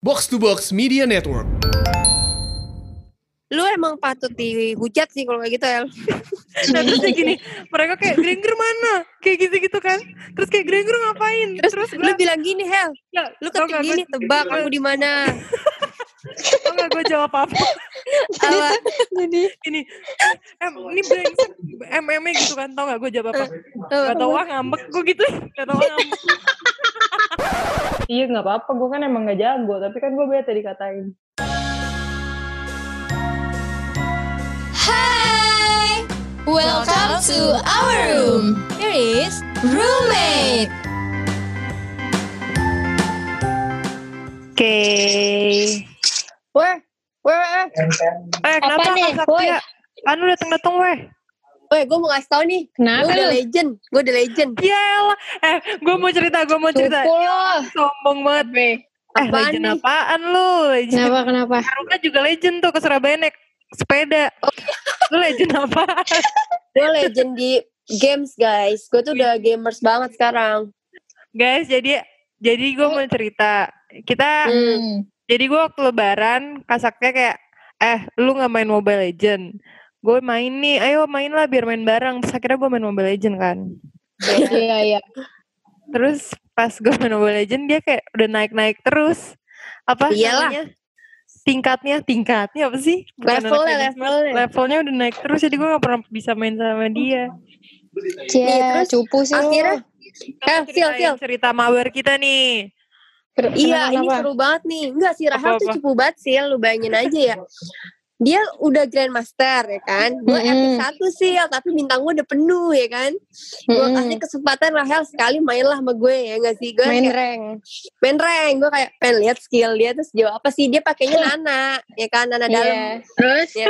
Box to Box Media Network. Lu emang patut dihujat sih kalau kayak gitu ya. Nah terus kayak gini, mereka kayak Granger mana? Kayak gitu-gitu kan. Terus kayak Granger ngapain? Terus, Terus lu gue, bilang gini, Hel, ya, lu ketik gak gini, gue- tebak aku di mana. Tau gak gue jawab apa? Apa? Jadi Ini, em, ini brengsek MM-nya gitu kan, tau gak gue jawab apa? Gak tau ah ngambek, gue gitu Gak tau ah ngambek iya nggak apa-apa, gue kan emang nggak jago, tapi kan gue bete dikatain. Hi! Welcome to our room. Here is roommate. Oke Weh, weh, weh. Eh kenapa nih? Kak Saktia? Anu dateng-dateng weh Weh, gue mau ngasih tau nih. Gue Kenapa udah lu? legend. Gue udah legend. Yaelah Eh gue mau cerita, gue mau cerita Cukup lah. Sombong banget Eh Apaan legend nih? apaan lu? Legend Kenapa, kenapa? Haruka juga legend tuh ke Surabaya naik sepeda Lu legend apa? Gue legend di games, guys. Gue tuh udah gamers banget sekarang. Guys jadi jadi gue mau cerita Kita Hmm. Jadi gue waktu lebaran kasaknya kayak Eh lu gak main Mobile Legend Gue main nih Ayo main lah biar main bareng Terus akhirnya gue main Mobile Legend kan Iya, iya. Terus pas gue main Mobile Legend Dia kayak udah naik-naik terus Apa Iyalah. namanya Tingkatnya Tingkatnya apa sih Bukan Levelnya, levelnya. Levelnya udah naik terus Jadi gue gak pernah bisa main sama dia Nih, terus cupu sih. Akhirnya, Eh, Sil, Ceritain Sil. cerita mabar kita nih Iya, ini seru banget nih. Enggak sih, Rahel tuh Apa-apa? cupu banget sih. Lu bayangin aja ya. Dia udah Grandmaster ya kan. Gue Mm-mm. epic satu sih, tapi bintang gue udah penuh ya kan. Gue Mm-mm. kasih kesempatan Rahel sekali main lah sama gue ya nggak sih. Gue Main kayak rank. main rank. Gue kayak pengen lihat skill dia terus jawab apa sih. Dia pakainya Nana ya kan. Nana Iya. dalam. Terus? Ya,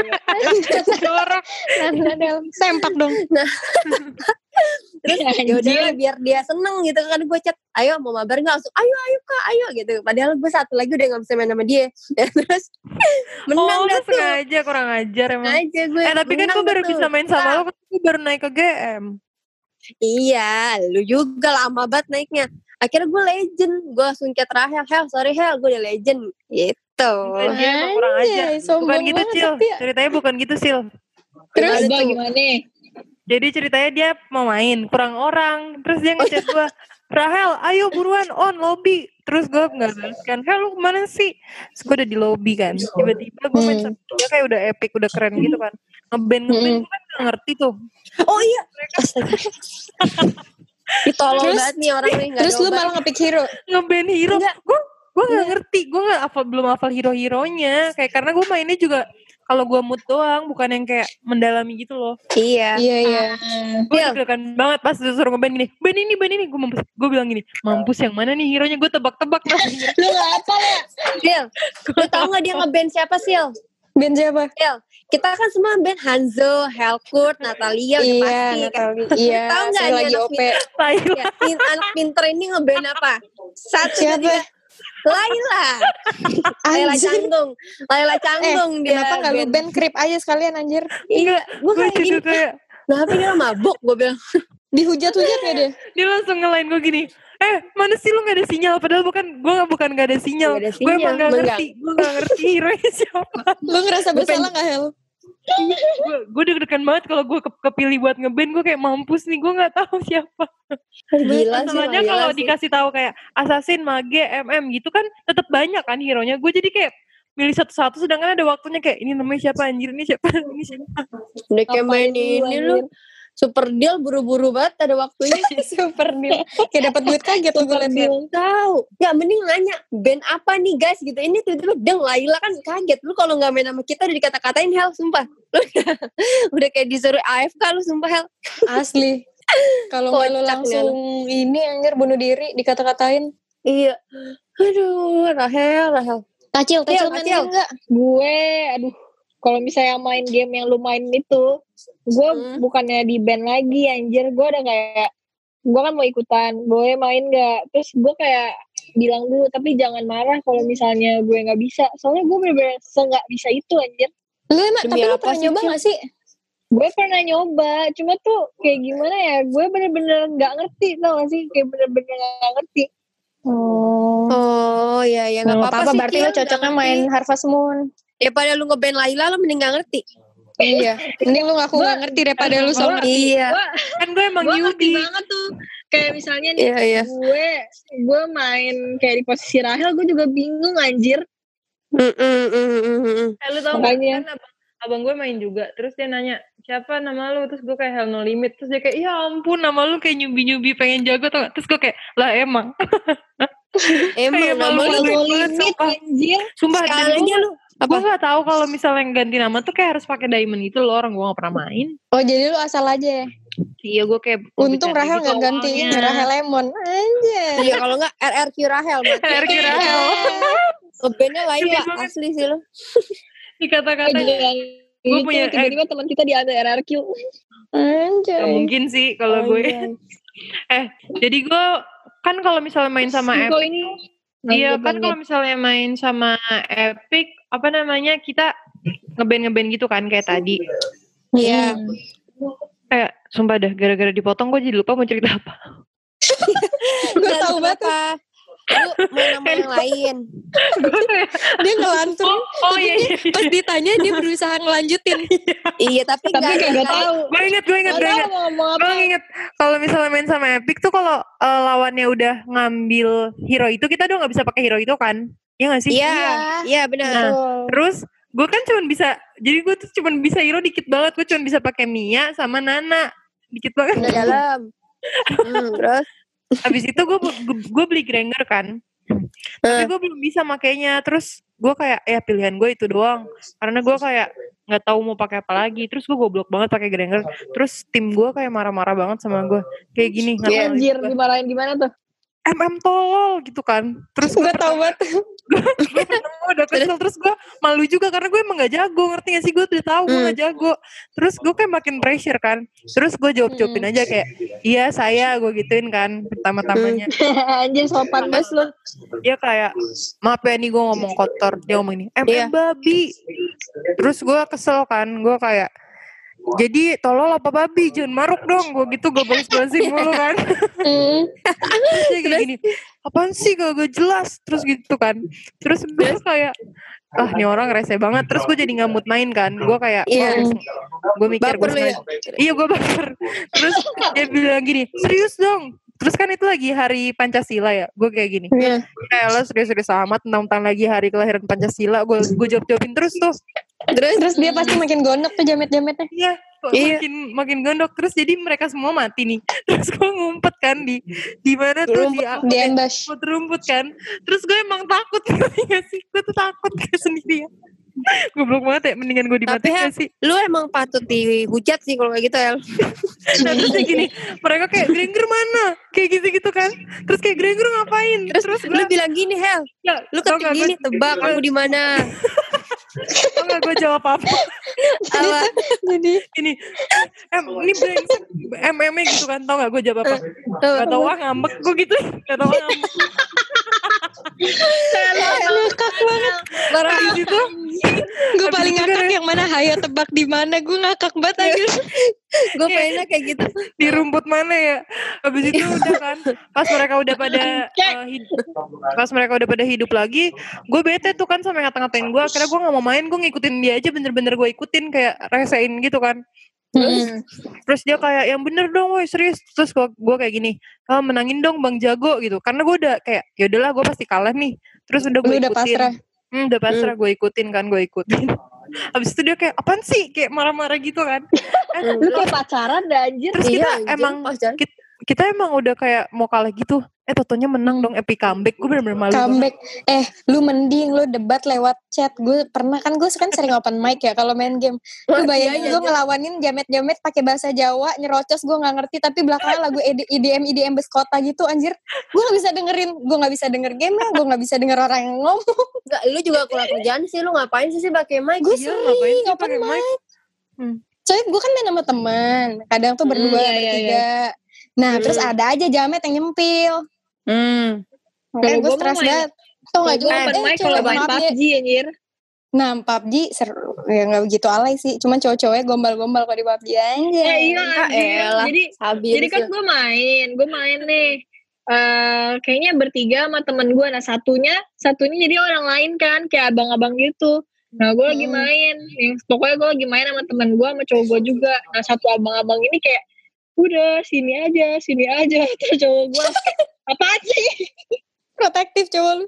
Nanda dalam sempak dong. terus ya udah biar dia seneng gitu kan gue chat ayo mau mabar nggak langsung ayo ayo kak ayo gitu padahal gue satu lagi udah nggak bisa main sama dia ya, terus menang Oh dah tuh sengaja kurang ajar emang aja gue Eh tapi kan gue baru bisa main sama lo kan gue baru naik ke GM Iya, lu juga lama banget naiknya. Akhirnya gue legend, gue langsung chat Rahel, Hel, sorry Hel, gue udah legend. Gitu. Emang kurang Anjay, ajar sombong Bukan gitu Cil. Ceritanya bukan gitu Sil Terus? Gimana tuh? Jadi ceritanya dia mau main Kurang orang Terus dia ngechat gue Rahel ayo buruan on lobby Terus gue gak balas kan Hel lu ke mana sih Terus gue udah di lobby kan Tiba-tiba gue main Hmm. sama dia kayak udah epic Udah keren gitu kan Ngeband ngeband Hmm. gue kan gak ngerti tuh Oh iya. Astaga. Ditolong Terus- banget nih orang nih. nggak Terus lu malah ngepick hero. Ngeband hero. Gue gue gak ngerti Gue gak hafal, belum hafal hero-heronya Kayak karena gue mainnya juga kalau gue mood doang bukan yang kayak mendalami gitu loh Iya. Iya, iya. gue Sil. deg-degan banget pas disuruh ngeband gini band ini band ini gue mampus gue bilang gini mampus yang mana nih hero nya gue tebak-tebak Lu gak apa ya? Sil, lu tau gak dia ngeband siapa Sil? Band siapa? Sil, kita kan semua band Hanzo, Helkurt, Natalia udah Iya, pasti kan. Natalie. Iya, Tahu nggak lagi anak OP. Laila Ya, anak pinter ini ngeband apa? Satu, Siapa? tiga. Laila. Laila Anjir. Canggung. Laila Eh, Canggung dia. kenapa gak lu band. krip aja sekalian anjir? Iya, gue kayak gini. kayak Kenapa dia mabuk? Gue bilang. Dihujat-hujat gak dia? dia langsung ngelain gue gini eh mana sih lu gak ada sinyal padahal bukan gue bukan gak ada sinyal Nggak ada gue emang sinyal, gak ngerti gue gak ngerti hero siapa Lu ngerasa bersalah gak, Hel? Gue gue deg-degan banget kalau gue ke- kepilih buat ngeband gue kayak mampus nih gue nggak tahu siapa Gila sih. masalahnya kalau sih. dikasih tahu kayak assassin mage mm gitu kan tetap banyak kan hero nya gue jadi kayak milih satu-satu sedangkan ada waktunya kayak ini namanya siapa anjir ini siapa ini siapa Udah kayak main ini lu, lu. Super deal buru-buru banget ada waktunya. Super deal. Kayak dapat duit kaget lu gue tahu. Ya mending nanya band apa nih guys gitu. Ini tiba-tiba deng Laila kan kaget. Lu kalau nggak main sama kita udah dikata-katain hell sumpah. Lu udah, udah kayak disuruh AFK lu sumpah hell. Asli. Kalau nggak lu langsung ini anjir bunuh diri dikata-katain. Iya. Aduh, Rahel, Rahel. Tacil, Tacil, tacil main Tacil. nggak? gue aduh kalau misalnya main game yang lu main itu gue Hmm. bukannya di band lagi anjir gue udah kayak gue kan mau ikutan boleh main gak terus gue kayak bilang dulu tapi jangan marah kalau misalnya gue nggak bisa soalnya gue bener-bener nggak bisa itu anjir Lu emang tapi lu pernah sih, nyoba gak sih? gue pernah nyoba cuma tuh kayak gimana ya gue bener-bener nggak ngerti tau gak sih kayak bener-bener nggak ngerti Oh. Oh iya ya Nggak apa-apa, apa-apa sih. berarti lo cocoknya main. Harvest Moon. Daripada lu ngeband Laila lo mending gak ngerti. iya. Mending lu ngaku Gua- gak ngerti daripada lu so ngerti. Iya. Gua, Kan gue emang gua ngerti newbie. banget tuh. Kayak misalnya nih, Iya iya. gue gue main kayak di posisi Rahel, gue juga bingung anjir. Mm, mm, mm, mm, mm. Eh, lu tau Makanya. gak kan abang, abang gue main juga. Terus dia nanya, siapa nama lu? Terus gue kayak Hell No Limit. Terus dia kayak, ya ampun nama lu kayak nyubi-nyubi pengen jago tau gak? Terus gue kayak, lah emang. Emang nama lu banget, limit sumpah. anjir. Sumpah, dan gue, lu apa? gue gak tahu kalau misalnya ganti nama tuh kayak harus pakai diamond itu loh. Orang gue gak pernah main. Oh jadi lu asal aja ya? Iya gue kayak Untung Rahel gitu gak gantiin awalnya. Rahel Lemon. Anjir. Iya kalau enggak RRQ Rahel. RRQ Rahel. Ngebandnya Sedih banget. asli sih lu. Dikata-kata Yang Gua itu punya- tiba-tiba teman kita diambil RRQ. Anjir. Gak mungkin sih kalau gue. Eh, jadi gue kan kalau misalnya main sama Epic, ini iya lanjut, kan kalau misalnya main sama Epic, apa namanya kita ngeband ngeband gitu kan kayak tadi. Iya. Kayak sumpah dah gara-gara dipotong gue jadi lupa mau cerita apa. Gue tahu banget. Lu main sama yang lain. gue kayak Dia ngelantur. oh, oh iya iya. Pas ditanya dia berusaha ngelanjutin. Iya tapi Tapi enggak kagak tahu. Gue inget, gue inget, Gak gue inget. mau. Gue inget kalau misalnya main sama Epic tuh kalau eh, lawannya udah ngambil hero itu kita udah nggak bisa pakai hero itu kan? Iya gak sih? Iya, iya benar. Nah, Terus gue kan cuman bisa, jadi gue tuh cuman bisa hero dikit banget. Gue cuman bisa pakai Mia sama Nana, dikit banget. Udah dalam. Hmm, terus Habis itu gue gue beli Granger kan, tapi Eh. gue belum bisa makainya. Terus gue kayak ya pilihan gue itu doang, karena gue kayak nggak tahu mau pakai apa lagi. Terus gue goblok banget pakai Granger. Terus tim gue kayak marah-marah banget sama gue, kayak gini ngatain anjir dimarahin gimana tuh? MM tolol gitu kan. Terus gue tahu banget. gue ketemu udah kesel terus gue malu juga karena gue emang gak jago ngerti gak sih gue udah tahu gue Hmm. gak jago terus gue kayak makin pressure kan terus gue jawab jawabin aja kayak iya saya gue gituin kan pertama-tamanya anjir sopan banget lu. dia kayak maaf ya nih gue ngomong kotor dia ngomong ini em Iya. babi terus gue kesel kan gue kayak jadi tolol apa babi? Jangan maruk dong. Gue gitu gue balas balasin mulu kan. Hmm. terus dia kayak gini apaan sih? Gak gue jelas. Terus gitu kan. Terus gue kayak ah ini orang rese banget. Terus gue jadi nggak mood main kan. Gue kayak Iya. gue mikir gue ya? iya gue baper. Terus dia bilang gini serius dong terus kan itu lagi hari Pancasila ya? Gue kayak gini. Iya. kayak lo serius-serius amat tentang lagi hari kelahiran Pancasila gue gue jawab jawabin terus tuh. Terus Terus dia pasti makin gondok tuh jamet-jametnya. iya Iya. makin makin gondok. Terus jadi mereka semua mati nih. Terus gue ngumpet kan di di mana tuh? Di Di ambush. rumput kan. Terus gue emang takut. Gak sih gue tuh takut kayak sendirian goblok banget ya mendingan gue Tapi, dimatiin Hel, gak sih? lu emang patut dihujat sih kalau kayak gitu El. nah, terus kayak gini mereka kayak Granger mana? Kayak gitu gitu kan. Terus kayak Granger ngapain? Terus, terus lu bilang gini Hel, ya, lu gini gue, tebak aku di mana. tau gak gue jawab apa? Apa? Jadi ini em ini brengsek mm gitu kan tau gak gue jawab apa? Gak tau ah ngambek. Gue gitu gak tau ah ngambek ngakak banget. Parah. di situ Gue paling ngakak yang mana hayo tebak di mana. Gue ngakak banget aja. Gue pengennya kayak gitu. di rumput mana ya habis itu udah kan pas mereka udah pada eh, hid- pas mereka udah pada hidup lagi gue bete tuh kan sampai ngata-ngatain gue akhirnya gue nggak mau main gue ngikutin dia aja bener-bener gue ikutin kayak resein gitu kan Hmm. terus dia kayak yang bener dong woi serius. Terus gue gue kayak gini ah, menangin dong bang jago gitu. Karena gue udah kayak ya udahlah gue pasti kalah nih. Terus udah gue Lu udah ikutin. pasrah. Hmm, udah pasrah gue ikutin kan gue ikutin. Habis itu dia kayak apaan sih? Kayak marah-marah gitu kan. Eh, Lu kayak pacaran dah anjir. terus kita Iya, emang kita, kita emang udah kayak mau kalah gitu eh totonya menang dong epic comeback gue bener-bener malu banget. Comeback. Eh, lu mending lu debat lewat chat. Gue pernah kan gue kan sering open mic ya kalau main game. Lu bayangin iya, gue iya. ngelawanin jamet-jamet pakai bahasa Jawa, nyerocos gue nggak ngerti tapi belakangnya lagu E ED- IDM IDM bes kota gitu anjir. Gue nggak bisa dengerin, gue nggak bisa denger game gue nggak bisa denger orang yang ngomong. Enggak, lu juga kurang kerjaan sih. Lu ngapain sih sih pakai mic? Gue Iya, ngapain sering sih open mic? mic. Hmm. Soalnya gue kan main sama teman, kadang tuh berdua, iya, iya, bertiga. Nah, terus Hmm. ada aja jamet yang nyempil. Hmm. Kalau gue stres banget. Tau gak Gue juga, open eh mic kalau cewek main PUBG. Anjir. Nah, PUBG seru. Ya gak begitu alay sih. Cuman cowok-cowoknya gombal-gombal kalau di PUBG aja. Eh iya Ah, anjir. elah. Jadi Habis. jadi kan gue main, gue main nih. eh kayaknya bertiga sama temen gue. Nah satunya, satunya jadi orang lain kan, kayak abang-abang gitu. Nah gue lagi Hmm. main, yang pokoknya gue lagi main sama temen gue sama cowok gue juga. Nah satu abang-abang ini kayak udah sini aja, sini aja. Terus cowok gue apa sih? Protektif cowok lu.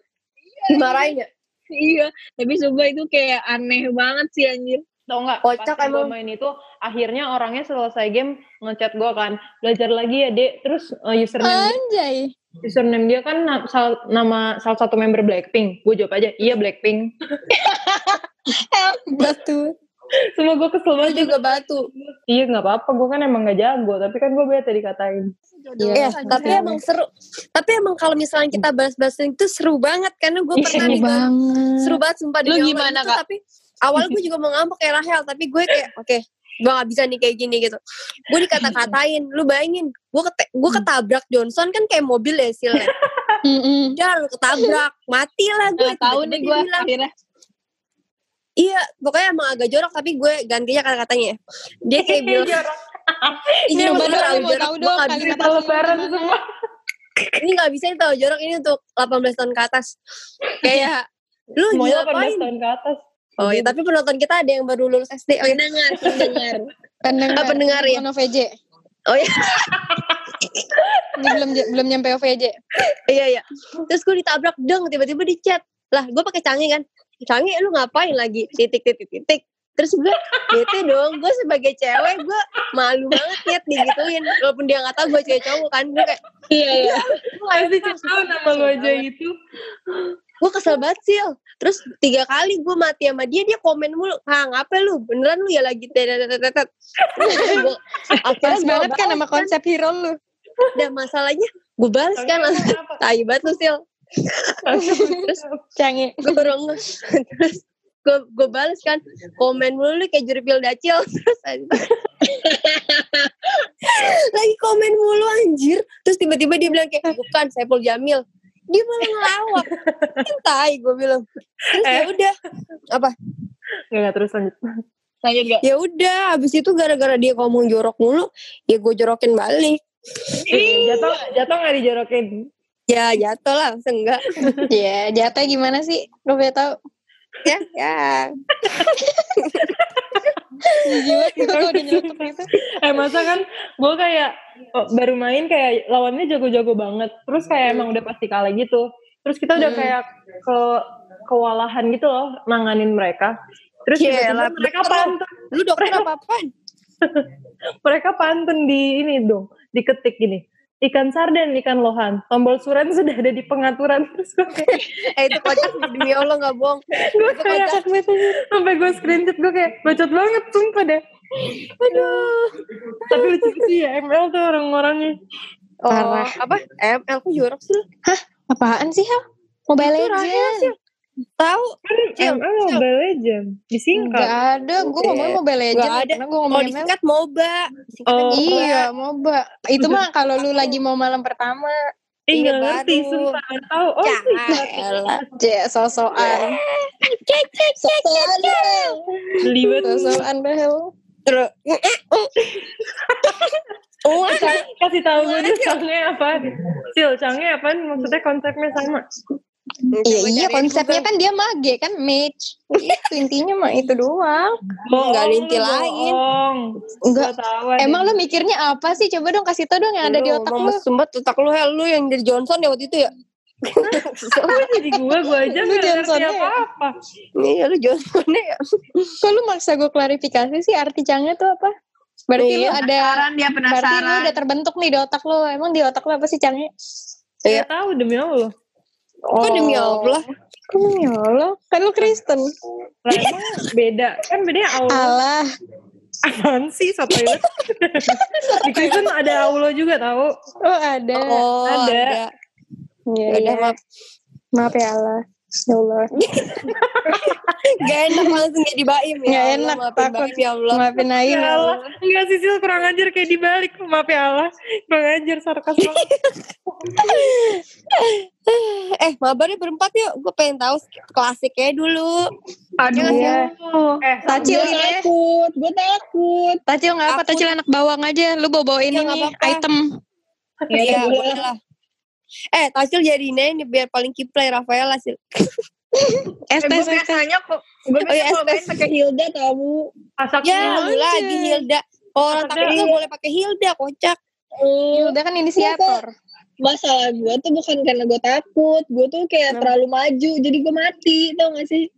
Dimarahin ya? iya, tapi coba itu kayak aneh banget sih anjir. Tau nggak? Kocak emang. main itu akhirnya orangnya selesai game ngechat gue kan belajar lagi ya dek. Terus uh, username dia, Anjay. username dia kan na- sal- nama salah satu member Blackpink. Gue jawab aja iya Blackpink. Batu. Semua gue kesel Lu banget. juga batu. Iya nggak apa-apa. Gue kan emang nggak jago. Tapi kan gue bete dikatain. Iya, tapi emang seru. Tapi emang kalau misalnya kita bahas-bahasin itu seru banget karena gue pernah nih Bang. banget. seru banget sumpah Lu demi Allah gimana, itu, Kak? tapi awalnya gue juga mau ngambek kayak Rahel tapi gue kayak oke gue gak bisa nih kayak gini gitu gue dikata-katain lu bayangin gue kete gue ketabrak Johnson kan kayak mobil ya sil Mm-mm. Dar ketabrak mati lah gue tahu nih gue akhirnya. Iya pokoknya emang agak jorok tapi gue gantinya kata-katanya ya. dia kayak bilang ini Coba bener dong, terlalu mau jorok tahu dong gak kalimat lebaran semua. ini gak bisa itu jorok ini untuk 18 tahun ke atas kayak lu Semuanya ngapain 18 tahun ke atas. oh ya tapi penonton kita ada yang baru lulus SD oh, ya. Pendengar, pendengar. Pendengar. Pendengar ya? OVJ. oh ya Ini belum belum nyampe OVJ. Iya iya. Terus gue ditabrak deng tiba-tiba di chat. Lah gue pakai canggih kan. Canggih lu ngapain lagi? Titik titik titik. Terus gue bete dong. Gue sebagai cewek gue malu banget liat digituin. Walaupun dia nggak tahu gue cewek cowok kan. Gue kayak Iya, iya. Pasti tahu nama lu aja itu. gue kesel banget sih. Terus tiga kali gue mati sama dia dia komen mulu. Ah ngapa lu? Beneran lu ya lagi tetetetetet. Terus gue akhirnya banget kan sama balas konsep hero lu. Dan masalahnya gue balas kan langsung. Tai banget lu sil. Terus Canggih. nge terus gue gue balas kan komen mulu lu kayak juripil dacil. Terus lagi komen mulu anjir. Terus tiba-tiba dia bilang kayak bukan Saiful Jamil. Dia malah ngelawak. Cintai gue bilang. Terus ya udah. Apa? Nggak, terus lanjut. Lanjut gak? ya udah abis itu gara-gara dia ngomong jorok mulu ya gue jorokin balik. Jatuh jatuh nggak dijorokin. Ya jatuh lah masa enggak Ya, jatuh gimana sih? Lu boleh tahu. ya ya itu kalau udah nyeletuk itu. Eh masa kan gue kayak oh, baru main kayak lawannya jago-jago banget. Terus kayak emang udah pasti kalah gitu. Terus kita udah Hmm. kayak ke kewalahan gitu loh nanganin mereka. Terus Yelah, mereka dokter. pantun, lu dokter apa apaan mereka pantun di ini dong, diketik gini. Ikan sarden, ikan lohan, tombol suren sudah ada di pengaturan. Terus gue kayak, eh itu kocak demi Allah nggak bohong gue kayak sampai gue screenshot gue kayak bacot banget sumpah deh. aduh Tapi lucu sih ya ML tuh orang-orangnya. Oh, Parah. apa? ML ku jorok sih. lu. Apaan sih, Hal? Mobile Legends. Tahu? Cil, ML Mobile Legend, disingkat. Enggak ada, gue ngomongin Mobile Legends. Nggak ada. Karena gue Mau ngomongin ML. disingkat MOBA. Singkatan Oh. Iya, MOBA. Itu mah kalau lu lagi mau malam pertama. Eh, Iya, nggak ngerti, sumpah tahu. Oh, Ya, itu elah. Cek, sosokan. Sosokan, Bel. geli banget. Sosokan, Bel. Terus. Oh, Kasih- Kasih tahu gue nih sangnya apa? Sil, sangnya apa? Maksudnya konsepnya sama. Iya, iya konsepnya kan dia mage kan mage. Itu intinya mah itu doang. nggak ada Bohong, inti lu lain. Enggak. Gua Emang lu mikirnya apa sih? Coba dong kasih tau dong yang ada di otak lu. Sumbat otak lu, Hel. Lu yang dari Johnson ya waktu itu ya? Kok jadi gue? Gue aja Lu Johnsonnya ya? apa-apa. Iya, lu Johnson ya. Kok lu maksa gue klarifikasi sih arti cangnya tuh apa? Berarti lu Iya, ada dia Berarti lu udah terbentuk nih di otak lu. Emang di otak lu apa sih cangnya? Iya. Tahu demi Allah. Kok demi Allah? Kok demi Allah? Kan lu Kristen. Lah beda. Kan bedanya Allah. Allah. Apaan sih? Satu Di Kristen ada Allah juga tahu. Oh ada. Oh, Ada. ada. Ya, Ya udah, ya. maaf. Maaf ya Allah. Ya Allah. Gak enak langsung jadi baim ya. Allah, enak, Maafin takut. baim ya Allah. Maafin Aing. Ya ya Allah. Enggak sih, Sil. Kurang ajar kayak dibalik. Maaf ya Allah. Kurang ajar, sarkas banget. Eh, mabarnya berempat yuk. Gue pengen tahu klasiknya dulu. Aduh. Iya. Eh, Tacil ini ya. takut, gue takut. Tacil nggak apa. Tacil anak bawang aja. Lu bawa bawain Iya, ini nggak apa-apa. item. Iya, boleh boleh lah. Eh, Tacil jadi ini biar paling kiplay Rafael Sil. Eh, ST, gue ST. biasanya kok, gue Oh, iya, biasanya main pakai Hilda tahu. Asapnya Ya, lu lagi Hilda. Orang takut boleh pakai Hilda, kocak. Hmm, Udah kan inisiator. masalah gue tuh bukan karena gue takut, gue tuh kayak terlalu maju, jadi gue mati, tau gak sih?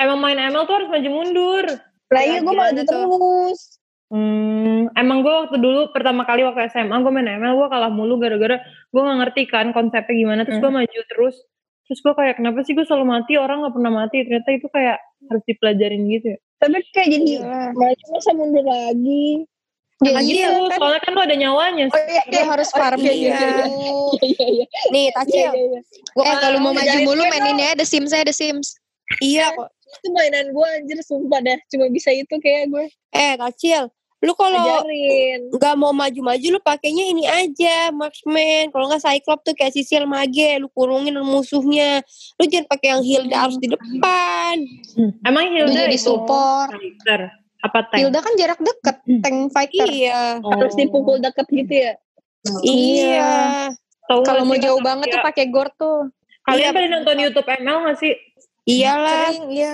emang main ML tuh harus maju mundur. Ya, iya gue maju terus. Hmm, emang gue waktu dulu pertama kali waktu SMA gue main ML gue kalah mulu gara-gara gue gak ngerti kan konsepnya gimana terus gue maju terus terus gue kayak kenapa sih gue selalu mati orang nggak pernah mati ternyata itu kayak harus dipelajarin gitu ya Tapi kayak jadi Iya. maju masa mundur lagi. Ya, Nah, iya gitu, kan. soalnya kan lu ada nyawanya Oh iya, Lu harus farming iya, iya, dulu. iya, iya, Nih, iya, Tacil. iya, iya. Gua Eh kalau mau maju mulu gue main ini ya The Sims aja The Sims. Iya kok. Itu mainan gue anjir, sumpah dah. Cuma bisa itu kayak gue. Eh, Tacil. Lu kalau nggak mau maju-maju lu pakainya ini aja marksman. Kalau nggak cyclops tuh kayak sisil mage lu kurungin musuhnya. Lu jangan pakai yang Hilda harus di depan. Emang Lu Hilda jadi itu support. fighter? Apa tank? Hilda kan jarak deket, tank fighter. iya. Oh. Harus dipukul deket gitu ya. iya. Tahu Kalau mau jauh banget Sofia? tuh pakai gore tuh. kalian Iya, pada nonton YouTube ML gak sih iyalah Sering, iya.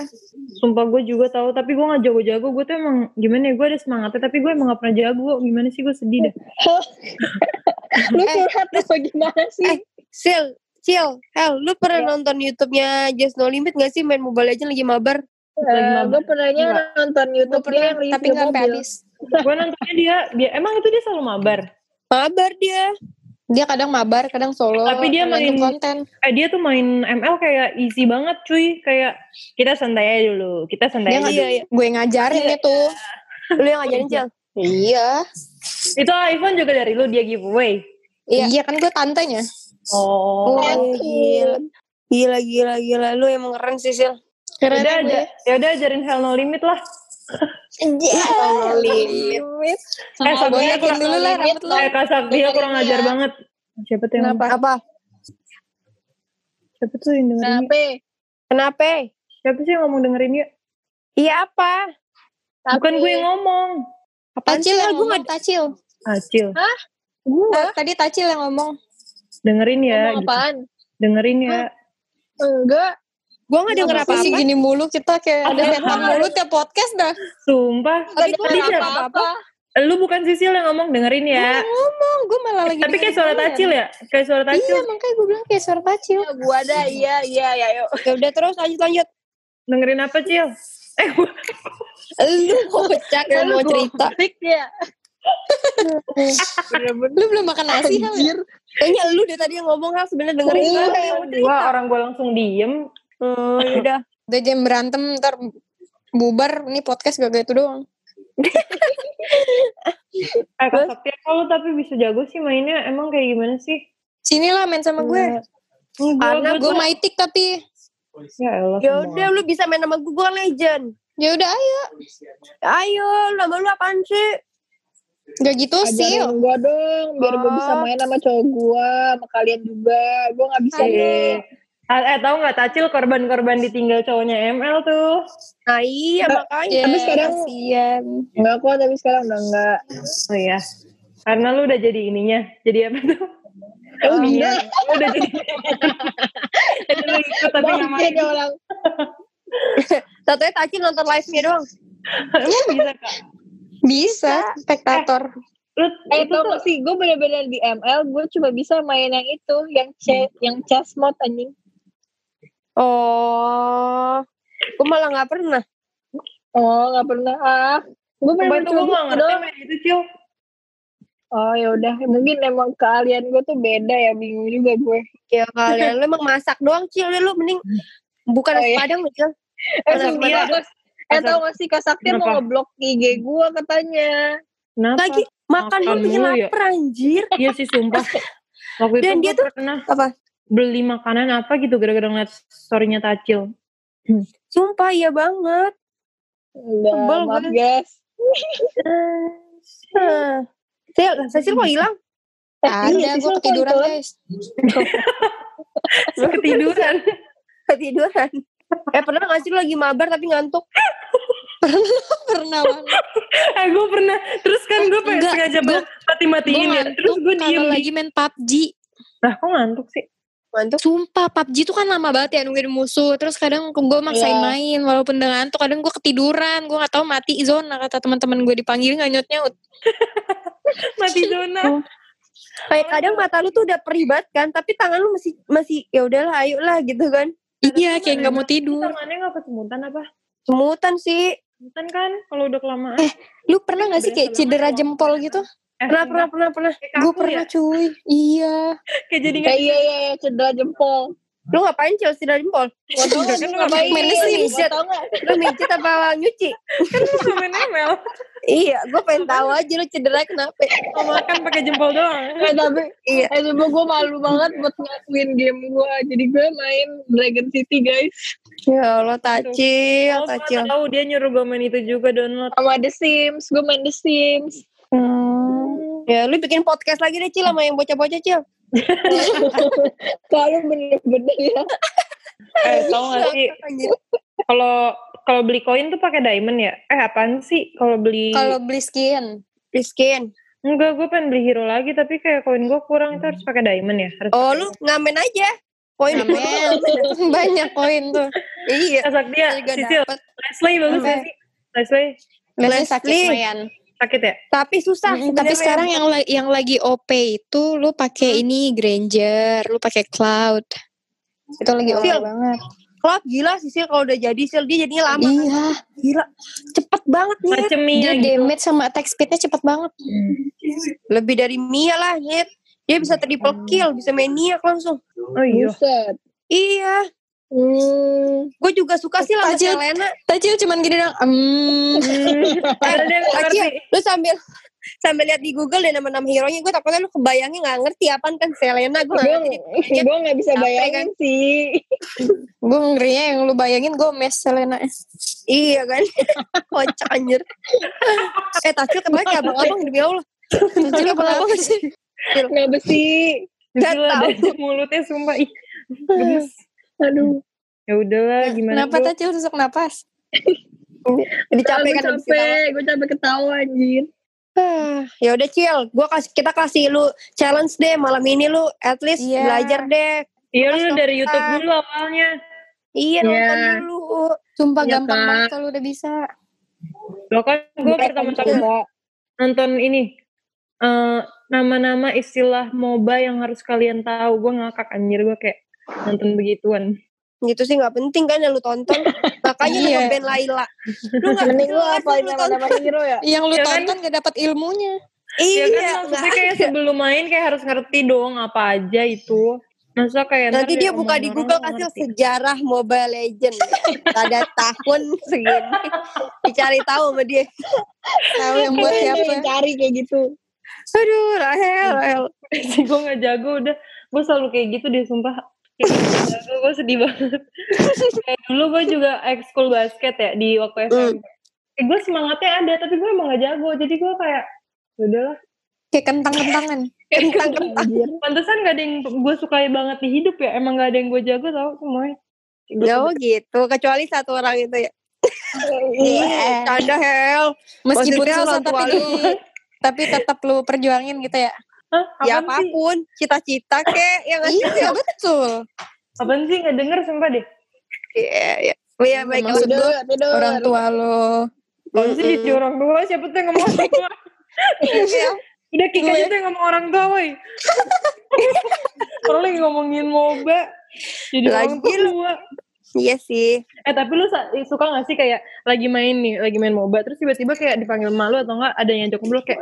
Sumpah gue juga tahu, tapi gue gak jago-jago. Gue tuh emang gimana ya, gue ada semangatnya, tapi gue emang gak pernah jago. Gimana sih, gue sedih dah. Lu Eh, curhat apa gimana sih? eh, sil Cil, Hel, lu pernah Iya. nonton YouTube-nya Just No Limit gak sih main Mobile Legends lagi mabar? lagi mabar. gue pernahnya nonton YouTube dia pernah, yang review tapi nggak habis. gue nontonnya dia, dia, emang itu dia selalu mabar. Mabar dia. Dia kadang mabar, kadang solo. Tapi dia main- konten. Eh dia tuh main ML kayak easy banget cuy. Kayak kita santai aja dulu, kita santai Dia aja. Iya, iya. Gue ngajarin itu. Lu yang ngajarin Cil. Iya. Itu iPhone juga dari lu, dia giveaway. Iya. Iya kan gue tantenya. Oh. Oh, gila. Gila, gila, gila. Lu emang keren sih, Sil. Keren Yaudah, ya gue. aja, yaudah ajarin Hell No Limit lah. Oh, limit. Eh, Gue Sabia kurang, dulu lah rambut lo. eh, Kak Saktia kurang ajar banget. Siapa tuh yang Kenapa? Apa? Siapa tuh yang dengerin? Kenapa? Kenapa? Siapa sih yang ngomong dengerin dia? Iya apa? Bukan gue yang ngomong. Apaan Tacil yang Gue ngomong, nggak Tacil. Acil. Oh, tadi Tacil yang ngomong. Dengerin ya. Ngomong gitu. apaan? Dengerin ya. Enggak. Gue nggak denger Apa sih apa-apa. gini mulu kita kayak ada setan mulu tiap podcast dah. Sumpah. Tapi gue Enggak denger apa-apa. Lu bukan Sisil yang ngomong dengerin ya. Ngomong, gue malah lagi Tapi kayak suara. Tacil ya? Kayak suara Iya, Tacil. makanya gue bilang kayak suara Tacil. Ya, gua ada, iya, iya, ya, yuk. Ya udah terus lanjut lanjut. Dengerin apa, Cil? Eh, gua- Lu kocak yang mau cerita. Ya. Lu belum makan nasi Hal, ya? Kayaknya lu deh tadi yang ngomong Hal sebenarnya dengerin Iya. gue gua orang gua langsung diem. Hmm, udah. Udah jam berantem ntar bubar nih podcast gak gitu doang. Eh, Kak Sakti, kalau tapi bisa jago sih mainnya. Emang kayak gimana sih? Sini lah main sama gue. Karena Gue maitik tapi Ya. Ya udah lu bisa main sama gue, gue kan legend. ya udah ayo. Ayo, nama lu apaan sih? Gak gitu sih. Ajarin gua dong, biar gua bisa Oh. main sama cowok gua, sama kalian juga. Gua gak bisa Ayo. nih. Eh, eh tahu nggak Tacil korban-korban ditinggal cowoknya ML tuh. Nah iya makanya. Ya, Tapi sekarang- kasihan. Enggak kok, tapi sekarang udah enggak. Oh iya. Karena lu udah jadi ininya. Jadi apa tuh? Oh, Ininya. gila. Lu udah jadi. jadi lu ikut tapi nggak main. nih orang. Satunya Tacil nonton live-nya doang. Emang bisa kak? Bisa, spektator. Lu Eh, itu tuh gak sih, gue bener-bener di ML, gue cuma bisa main yang itu, yang ch yang chess mode anjing. Oh, gue malah nggak pernah. Oh, gak pernah. Ah, gue bener-bener tuh gue nggak ngerti main itu Cil. Oh, yaudah. Mungkin emang keahlian gue tuh beda ya, bingung juga gue. Ya kalian lu emang masak doang Cil, udah lu mending bukan Oh, iya. padang lu Cil. Eh, dia? eh tau gak sih, Kak Sakti mau ngeblok IG gue katanya. Kenapa? Lagi makan Makan lu bikin ya? lapar anjir. Iya sih sumpah. Waktu itu Dan dia gue pernah Apa? Beli makanan apa gitu gara-gara ngeliat storynya Tacil. Sumpah iya banget. Sebel maaf gue. guys. Hah. Sil, Cecil kok hilang? Eh, Ada, iya, gue ketiduran guys. Ketiduran. Ketiduran. Eh pernah gak sih lu lagi mabar tapi ngantuk? Pernah banget. eh gue pernah. Terus kan gue pengen sengaja mati-matiin ya. Terus gue diem lagi main PUBG. Lah kok ngantuk sih? Mantap. Sumpah PUBG tuh kan lama banget ya nungguin musuh. Terus kadang gue maksain Iya. main walaupun udah ngantuk. Kadang gue ketiduran. Gue gak tahu mati zona kata teman-teman gue dipanggil nggak nyaut nyaut. Mati zona. Kayak kadang mata lu tuh udah perih banget kan, tapi tangan lu masih masih ya udahlah ayo lah gitu kan. Iya kayak nggak mau tidur. Tangannya gak kesemutan apa? Semutan sih. Semutan kan kalau udah kelamaan. Eh, Lu pernah gak sih kayak cedera jempol gitu? Eh, Pernah pernah pernah pernah. kayak Gue pernah ya? cuy. Iya. Kayak jadi Kayak iya iya iya, cedera jempol. Lu ngapain Chelsea dari jempol? Tau Kan lu ngapain. main gak? Lu mijit apa nyuci? lu main ML. iya, gue pengen tahu aja lu cedera kenapa. Mau makan pakai jempol doang. Eh tapi Iya. Eh sumpah gue malu banget buat ngakuin game gue Jadi gue main Dragon City guys Ya Allah, tacil, tacil. tahu dia nyuruh gue main itu juga download. Sama The Sims Gue main The Sims Ya, lu bikin podcast lagi deh, Cil, sama yang bocah-bocah, Cil. Kalau bener-bener ya Eh, tau gak sih Anjir. kalau kalau beli koin tuh pakai diamond ya? Eh apaan sih kalau beli Kalau beli skin. Miskin. Enggak, gue pengen beli hero lagi tapi kayak koin gue kurang itu harus pakai diamond ya. Harus Oh, lu ngamen aja. Poin Ngamen. Banyak koin tuh. Iya. Kasak dia, Sisil. Leslie bagus gak sih? Leslie Leslie sakit Leslie. lumayan. Sakit ya? Tapi susah. Mm, Tapi sekarang yang la- yang lagi OP itu lu pakai ini Granger, lu pakai Cloud. Itu lagi OP banget. Klub gila sih, Sil. Kalau udah jadi, Sil. Dia jadinya lama. Iya, Gila. Cepet banget nih. Dia gitu. damage sama attack speednya cepet banget. Lebih dari Mia lah, Nyet. Dia bisa triple kill, bisa maniak langsung. Oh iya. Buset Iya. Hmm Gue juga suka sih lagu Tajil. Selena. Tajil cuman gini dong. "Hmm." Nggak Tajil, lu sambil sambil lihat di Google deh nama-nama hero-nya. Gue takutnya lu kebayangnya gak ngerti apaan kan Selena. Gue gak Gue ngerti. gue gak bisa bayangin kan? sih Gue ngerinya yang lu bayangin gue mes Selena. Iya kan. Kocak anjir. eh Tajil kemarin kayak abang-abang demi Allah. Tajil apa sih? Gak besi Gak tahu. mulutnya sumpah ih. Gemes. Aduh Ya udahlah gimana Kenapa gua- Tajil susuk napas? Jadi capek kan capek Gue capek ketawa anjir Ah, ya udah Cil, gua kasih kita kasih lu challenge deh malam ini lu at least Iya. belajar deh. Iya lu dari. YouTube dulu awalnya. Iya Iya. nonton dulu. Sumpah Iya, gampang Kak. banget kalau udah bisa. Lo kan gue pertama-tama nonton ini eh nama-nama istilah MOBA yang harus kalian tahu. Gue ngakak anjir gue kayak nonton begituan. Gitu sih nggak penting kan yang lu tonton. Makanya lu Iya. ngeband Laila. Lu nggak Mending lu apa lu tonton. nama-nama hero ya Yang lu Ya kan? tonton gak dapat ilmunya. Iya, ya kan maksudnya kayak sebelum main kayak harus ngerti dong apa aja itu. Masa kayak Nanti dia buka di Google kasih sejarah Mobile Legend pada tahun segini. Dicari tahu sama dia. Tahu yang buat siapa? cari kayak gitu Aduh, Rahel, Rahel. gue gak jago udah. Gue selalu kayak gitu deh sumpah. Gue sedih banget. kayak dulu gue juga ekskul basket ya di waktu SMP. Eh, gue semangatnya ada tapi gue emang gak jago. Jadi gue kayak "Ya udahlah. Kayak kentang-kentangan. Kentang-kentang. Pantesan gak ada yang gue sukai banget di hidup ya. Emang gak ada yang gue jago tau semuanya. Oh gitu, kecuali satu orang itu ya. Iya. Canda Hel. Meskipun Maksudnya susah tapi tapi tetap lu perjuangin gitu ya. Hah? Ya apa pun, cita-cita kek, ya nggak sih? Iya betul. Apaan sih gak denger sumpah deh. Iya, iya. Oh iya, baik. Maksud Tidur tidur Orang tua lo. Apaan sih jadi orang tua? Siapa tuh yang ngomong orang tua? Iya. Udah Kika aja tuh yang ngomong orang tua woy. Orang lagi ngomongin MOBA. Jadi orang Lagi tua. Iya sih. Eh tapi lu suka gak sih kayak lagi main nih, lagi main MOBA terus tiba-tiba kayak dipanggil malu atau enggak ada yang ngobrol kayak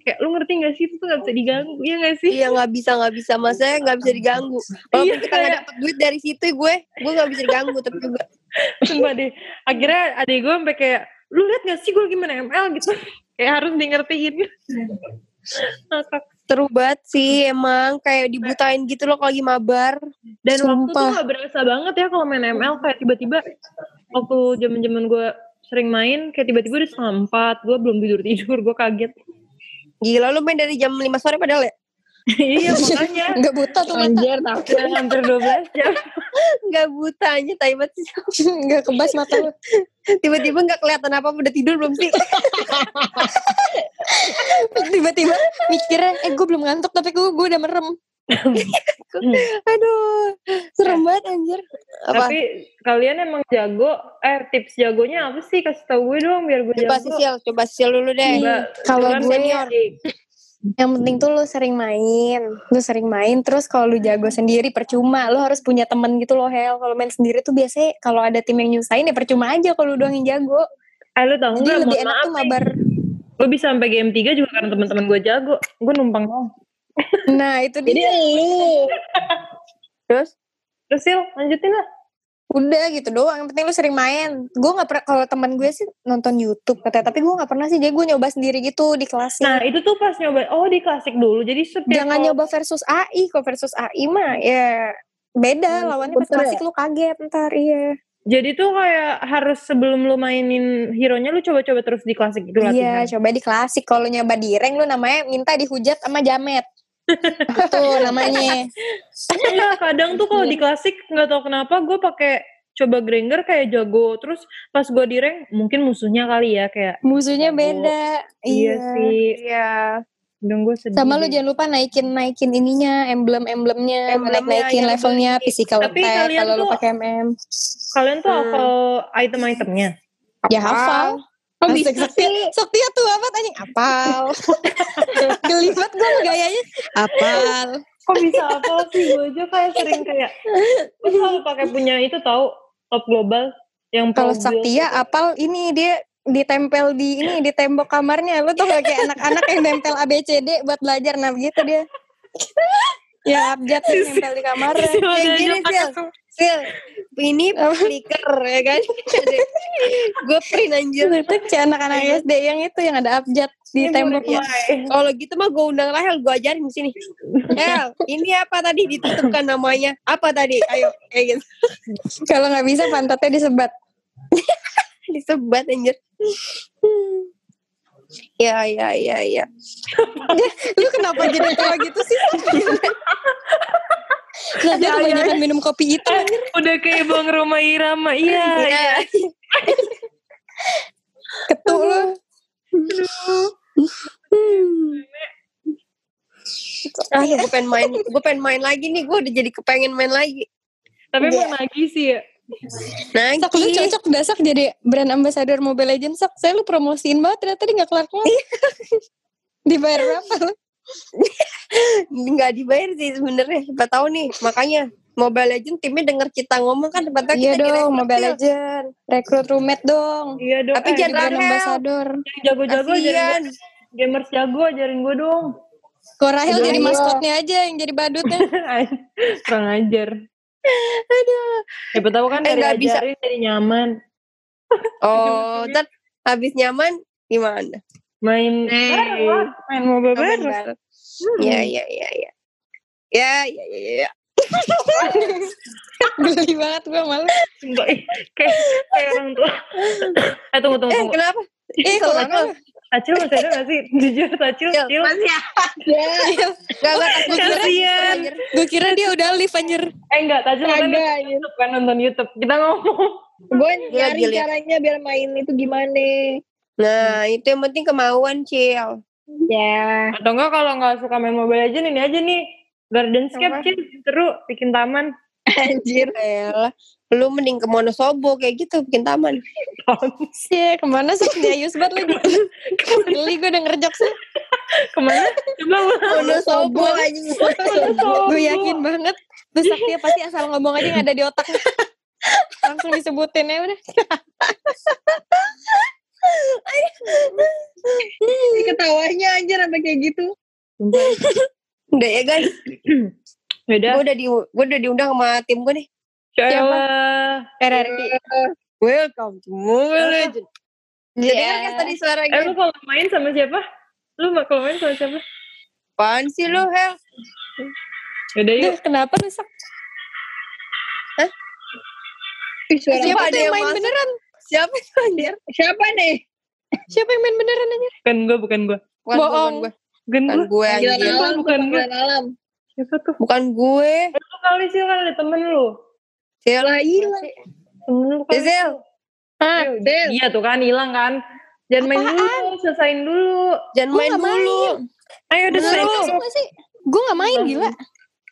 kayak lu ngerti gak sih itu tuh gak bisa diganggu, iya gak sih? Iya nggak bisa nggak bisa, maksudnya nggak bisa diganggu. Walaupun Iya, kita kayak- dapet duit dari situ, gue gue nggak bisa diganggu, tapi juga Sumpah deh. Akhirnya adik gue sampai kayak lu lihat gak sih gue lagi main ML gitu. kayak harus di ngertiin. Seru banget sih emang kayak dibutain gitu loh kalau lagi mabar. Dan waktu tuh Sumpah. gak berasa banget ya kalau main ML kayak tiba-tiba waktu zaman-zaman gue sering main kayak tiba-tiba udah setengah empat gue belum tidur tidur gue kaget Gila lu main dari jam 5 sore padahal ya? iya makanya Enggak buta tuh mata. Anjir takut udah hampir 12 jam Nggak buta aja, tai banget sih. Enggak kebas mata lu. Tiba-tiba nggak kelihatan apa udah tidur belum sih? Tiba-tiba mikirnya, eh gue belum ngantuk tapi gue gue udah merem. Aduh, serem banget anjir. Apa? Tapi kalian emang jago. Eh tips jagonya apa sih? Kasih tau gue dong biar gue Coba jago. Sisil, coba Sisil dulu deh. Kalau gue- senior. Yang penting tuh lu sering main. Lu sering main terus kalau lu jago sendiri percuma. Lu harus punya temen gitu loh Hel. Kalau main sendiri tuh biasanya kalau ada tim yang nyusahin ya percuma aja kalau lu doang yang jago. Eh lu tau Jadi nggak? lebih Mohon enak maaf tuh nih. mabar. Gue bisa sampai game 3 juga karena teman-teman gue jago. Gue numpang doang. Nah itu Jadi dia. lu Terus? Terus Sil, lanjutin lah. Udah gitu doang. Yang penting lu sering main. Gue nggak pernah kalau teman gue sih nonton YouTube katanya. Tapi gue nggak pernah sih. Jadi gue nyoba sendiri gitu di kelasnya. Nah itu tuh pas nyoba, oh di klasik dulu. Jadi setiap Jangan kalau- nyoba versus AI. Kalau versus AI mah ya beda. Hmm, Lawannya pas betul klasik lu kaget ntar. Iya. Jadi tuh kayak harus sebelum lu mainin hero-nya lu coba-coba terus di klasik gitu latihan. Iya, coba di klasik. Kalau nyoba di rank lu namanya minta dihujat sama jamet. Itu namanya. Enggak, kadang tuh kalau di klasik nggak tahu kenapa gue pakai coba Granger kayak jago. Terus pas gue di rank mungkin musuhnya kali ya kayak Musuhnya Jago. beda. iya, sih. Iya. Dan gue sedih. Sama lu jangan lupa naikin naikin ininya, emblem-emblemnya, Emblemnya, naik naikin iya, levelnya, bener. physical Tapi attack kalau lu tuh- pakai MM. Kalian tuh Hmm. hafal item-itemnya. Ya hafal. Kok Asik, bisa Saktia, sih? Saktia tuh apa anjing? Apal. Geli banget gue sama gayanya. Apal. Kok bisa hafal sih? Gue aja kayak sering kayak gue selalu pakai punya itu tahu top global yang Kalau Saktia gitu. apal ini dia ditempel di ini di tembok kamarnya. Lu tuh kayak anak-anak yang nempel ABCD buat belajar nah begitu dia. ya abjad nempel di kamarnya. Kayak gini, aja Sil, ini flicker ya kan? gue print anjir. Itu anak-anak SD yang itu yang ada abjad di Iya, tembok. boleh. Kalau gitu mah gue undang Rahel, gue ajarin di sini. Hel, ini apa tadi ditutupkan namanya? Apa tadi? Ayo, kayak gitu. Kalau nggak bisa pantatnya disebat. Disebat anjir. Hmm. Ya, ya, ya, ya. Lu kenapa jadi tua gitu sih? Nah, dia kebanyakan minum kopi itu. Udah kayak Bang Roma Irama. Iya, iya. Ketuk lu. Ah, gue pengen main, gue pengen main lagi nih. Gue udah jadi kepengen main lagi. Tapi emang lagi sih ya. Sak, lu Nagi. cocok dah Sak jadi brand ambassador Mobile Legends Sak. Saya lu promosiin banget ternyata dia gak kelar-kelar. Dibayar berapa lu? Nggak dibayar sih sebenarnya. Siapa tahu nih. Makanya Mobile Legend timnya denger kita ngomong kan. Tahu Iya kita dong, Mobile Legends. Rekrut roommate dong. Iya dong. Tapi eh, Jadi jangan brand ambassador. jago-jago ajarin. Gamers jago ajarin gue dong. Kok Rahel Aduh. jadi maskotnya aja yang jadi badutnya. Kurang ajar. Aduh. Siapa tahu kan Eh, dari bisa. jadi nyaman. Oh, ntar habis nyaman gimana? Main Eh. bareng. Main mobile Main bareng. bareng. Ya, ya, ya, ya. Ya, ya, ya, ya, ya. Geli banget gue malu. Kayak, kayak orang tua. eh tunggu, tunggu, Eh, tunggu. kenapa? Eh, kesel. Acil masih ada gak sih? Jujur, Acil. Cil, Cil. masih Ya, Gak, gak, takut Kasian. anjir. Gue kira dia udah live anjir. Eh enggak, kagak. nonton YouTube kan nonton YouTube. Kita ngomong. Gue nyari gila. caranya biar main itu gimana. Nah, itu yang penting kemauan, Cil. Ya. Atau enggak kalau nggak suka main Mobile Legends ini aja nih. Gardenscape? Cil, seru bikin taman. Anjir. Elah. Lu mending ke Monosobo kayak gitu, bikin taman. Sih, ke mana sih? Jayus banget lu. Geli gue denger jokesnya. Ke mana? Coba. Monosobo aja. Gue yakin banget. Terus Saktia pasti asal ngomong aja yang ada di otak. Langsung disebutin ya udah. Ini ketawanya anjir sampai kayak gitu. Udah ya, guys. Beda. Gue udah di gue udah diundang sama tim gue nih. Siapa? RRQ. Welcome to Mobile Legends. Jadi kan guys tadi suara Eh lu kalau main sama siapa? Lu mau kalau main sama siapa? Apaan sih lu, Hel? Yaudah yuk. Duh, kenapa lu Sak? Ih, suara Siapa ada yang main masuk? beneran? Siapa itu anjir? Siapa nih? Siapa yang main beneran gue, bukan gue. Bukan gue, Bohong. bukan gue. Bukan Bukan gue. anjir. alam, bukan gue. alam. Siapa tuh? Bukan gue. Lu kali sih kan ada temen lu. Sil. Lah hilang. Temen lu kali. Sil. Hah? Iya, udah. Iya tuh kan hilang kan. Jangan main dulu, selesain dulu. Jangan main dulu. Ayo udah selesai. Gue gak main gila.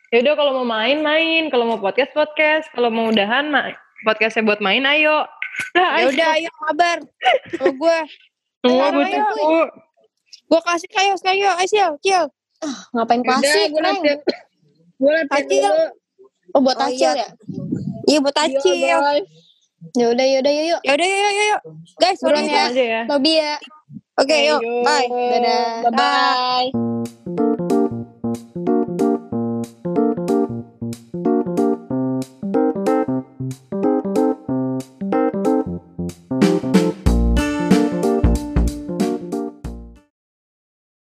Yaudah kalau mau main main, kalau mau podcast podcast, kalau mau udahan ma- podcastnya buat main ayo. Nah, Ya udah ayo kabar. Sama gue. Semua ayo, gue tunggu. Gue kasih kayo kayo. Ayo Sil, Cil. Ngapain Udah, kasih, gue latihan. Gue latihan. Oh, buat Oh, acil iya. ya? Iya buat Iya, Acil. Ya udah, ya udah, yuk, yuk. Ya udah yuk yuk yuk. Guys, sorry ya. aja ya. Lobby ya. Oke, yuk. Bye. Dadah. Bye-bye.